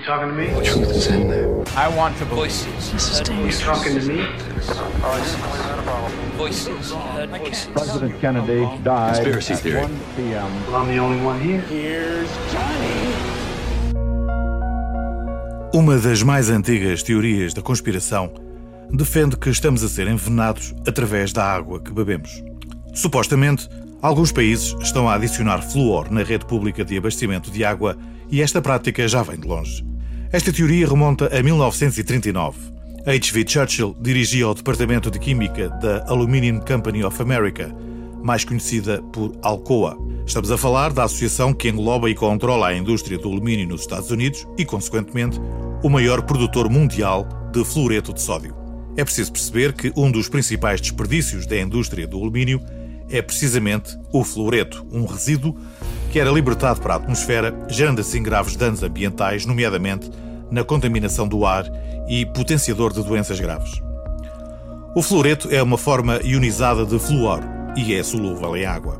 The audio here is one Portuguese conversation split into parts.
You talking to me? The truth is in there. I want to voices. This is You dangerous. talking to me? Voices. Voices. President Kennedy died Conspiracy at theory. 1 p.m. Well, I'm the only one here. Uma das mais antigas teorias da conspiração defende que estamos a ser envenenados através da água que bebemos. Supostamente, alguns países estão a adicionar flúor na rede pública de abastecimento de água e esta prática já vem de longe. Esta teoria remonta a 1939. H.V. Churchill dirigia o Departamento de Química da Aluminium Company of America, mais conhecida por Alcoa. Estamos a falar da associação que engloba e controla a indústria do alumínio nos Estados Unidos e, consequentemente, o maior produtor mundial de fluoreto de sódio. É preciso perceber que um dos principais desperdícios da indústria do alumínio é precisamente o fluoreto, um resíduo que era libertado para a atmosfera, gerando assim graves danos ambientais, nomeadamente na contaminação do ar e potenciador de doenças graves. O fluoreto é uma forma ionizada de flúor e é solúvel em água.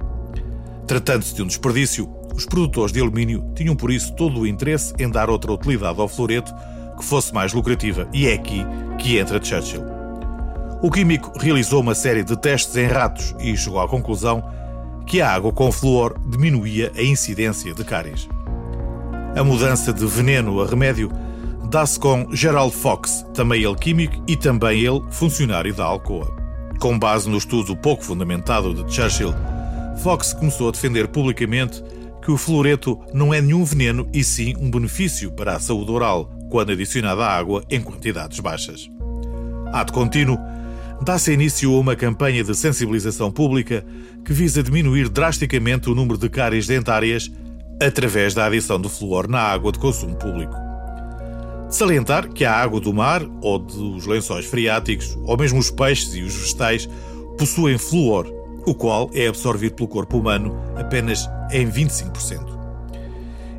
Tratando-se de um desperdício, os produtores de alumínio tinham por isso todo o interesse em dar outra utilidade ao fluoreto que fosse mais lucrativa, e é aqui que entra Churchill. O químico realizou uma série de testes em ratos e chegou à conclusão que a água com flúor diminuía a incidência de cáries. A mudança de veneno a remédio dá-se com Gerald Fox, também ele químico e também ele funcionário da Alcoa. Com base no estudo pouco fundamentado de Churchill, Fox começou a defender publicamente que o fluoreto não é nenhum veneno e sim um benefício para a saúde oral quando adicionado à água em quantidades baixas. Ato contínuo, dá-se início a uma campanha de sensibilização pública que visa diminuir drasticamente o número de cáries dentárias através da adição do flúor na água de consumo público. De salientar que a água do mar ou dos lençóis freáticos, ou mesmo os peixes e os vegetais, possuem flúor, o qual é absorvido pelo corpo humano apenas em 25%.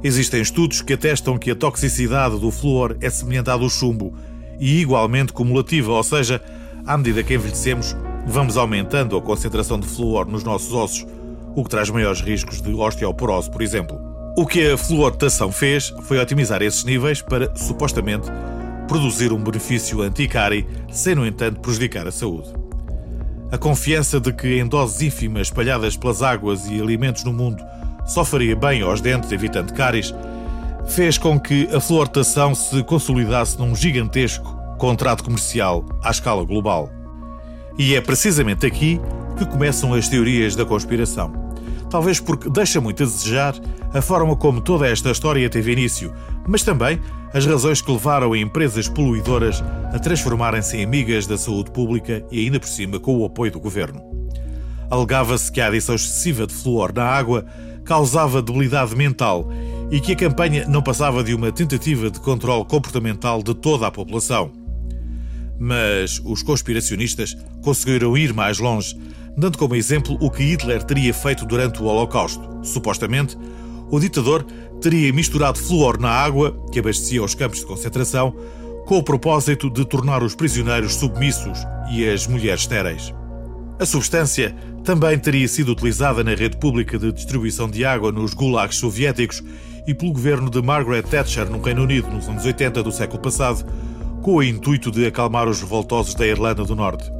Existem estudos que atestam que a toxicidade do flúor é semelhante à do chumbo e igualmente cumulativa, ou seja, à medida que envelhecemos, vamos aumentando a concentração de flúor nos nossos ossos, o que traz maiores riscos de osteoporose, por exemplo. O que a fluoretação fez foi otimizar esses níveis para, supostamente, produzir um benefício anticárie, sem, no entanto, prejudicar a saúde. A confiança de que em doses ínfimas espalhadas pelas águas e alimentos no mundo só faria bem aos dentes, evitando cáries, fez com que a fluoretação se consolidasse num gigantesco contrato comercial à escala global. E é precisamente aqui que começam as teorias da conspiração. Talvez porque deixa muito a desejar a forma como toda esta história teve início, mas também as razões que levaram empresas poluidoras a transformarem-se em amigas da saúde pública e ainda por cima com o apoio do governo. Alegava-se que a adição excessiva de flúor na água causava debilidade mental e que a campanha não passava de uma tentativa de controle comportamental de toda a população. Mas os conspiracionistas conseguiram ir mais longe, dando como exemplo o que Hitler teria feito durante o Holocausto. Supostamente, o ditador teria misturado flúor na água que abastecia os campos de concentração com o propósito de tornar os prisioneiros submissos e as mulheres estéreis. A substância também teria sido utilizada na rede pública de distribuição de água nos gulags soviéticos e pelo governo de Margaret Thatcher no Reino Unido nos anos 80 do século passado, com o intuito de acalmar os revoltosos da Irlanda do Norte.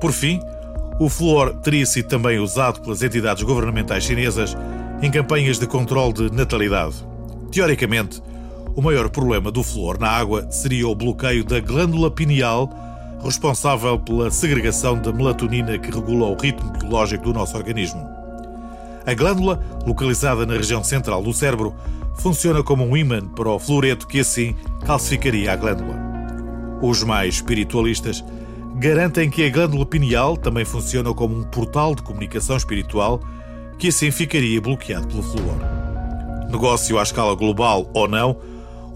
Por fim, o flúor teria sido também usado pelas entidades governamentais chinesas em campanhas de controle de natalidade. Teoricamente, o maior problema do flúor na água seria o bloqueio da glândula pineal, responsável pela segregação da melatonina que regula o ritmo biológico do nosso organismo. A glândula, localizada na região central do cérebro, funciona como um ímã para o fluoreto que assim calcificaria a glândula. Os mais espiritualistas garantem que a glândula pineal também funciona como um portal de comunicação espiritual que assim ficaria bloqueado pelo flúor. Negócio à escala global ou não,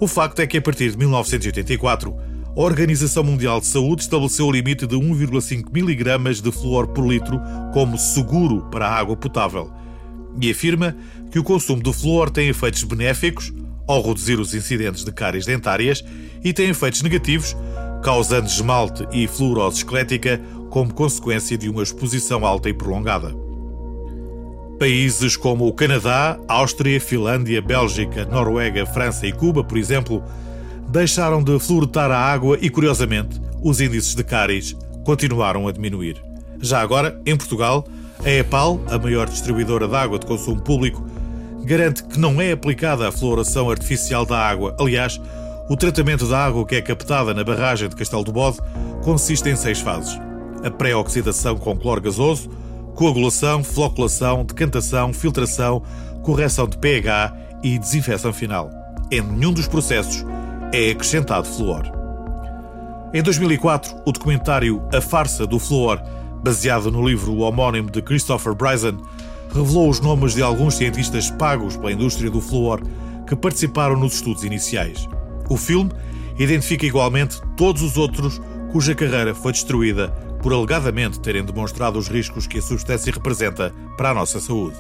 o facto é que a partir de 1984, a Organização Mundial de Saúde estabeleceu o limite de 1,5 mg de flúor por litro como seguro para a água potável e afirma que o consumo do flúor tem efeitos benéficos ao reduzir os incidentes de cáries dentárias e tem efeitos negativos, causando esmalte e fluorose esquelética como consequência de uma exposição alta e prolongada. Países como o Canadá, Áustria, Finlândia, Bélgica, Noruega, França e Cuba, por exemplo, deixaram de fluoretar a água e, curiosamente, os índices de cáries continuaram a diminuir. Já agora, em Portugal, a EPAL, a maior distribuidora de água de consumo público, garante que não é aplicada a fluoração artificial da água. Aliás, o tratamento da água que é captada na barragem de Castelo do Bode consiste em seis fases: a pré-oxidação com cloro gasoso, coagulação, floculação, decantação, filtração, correção de pH e desinfecção final. Em nenhum dos processos é acrescentado flúor. Em 2004, o documentário A Farsa do Flúor, baseado no livro homónimo de Christopher Bryson, revelou os nomes de alguns cientistas pagos pela indústria do flúor que participaram nos estudos iniciais. O filme identifica igualmente todos os outros cuja carreira foi destruída por alegadamente terem demonstrado os riscos que a substância representa para a nossa saúde.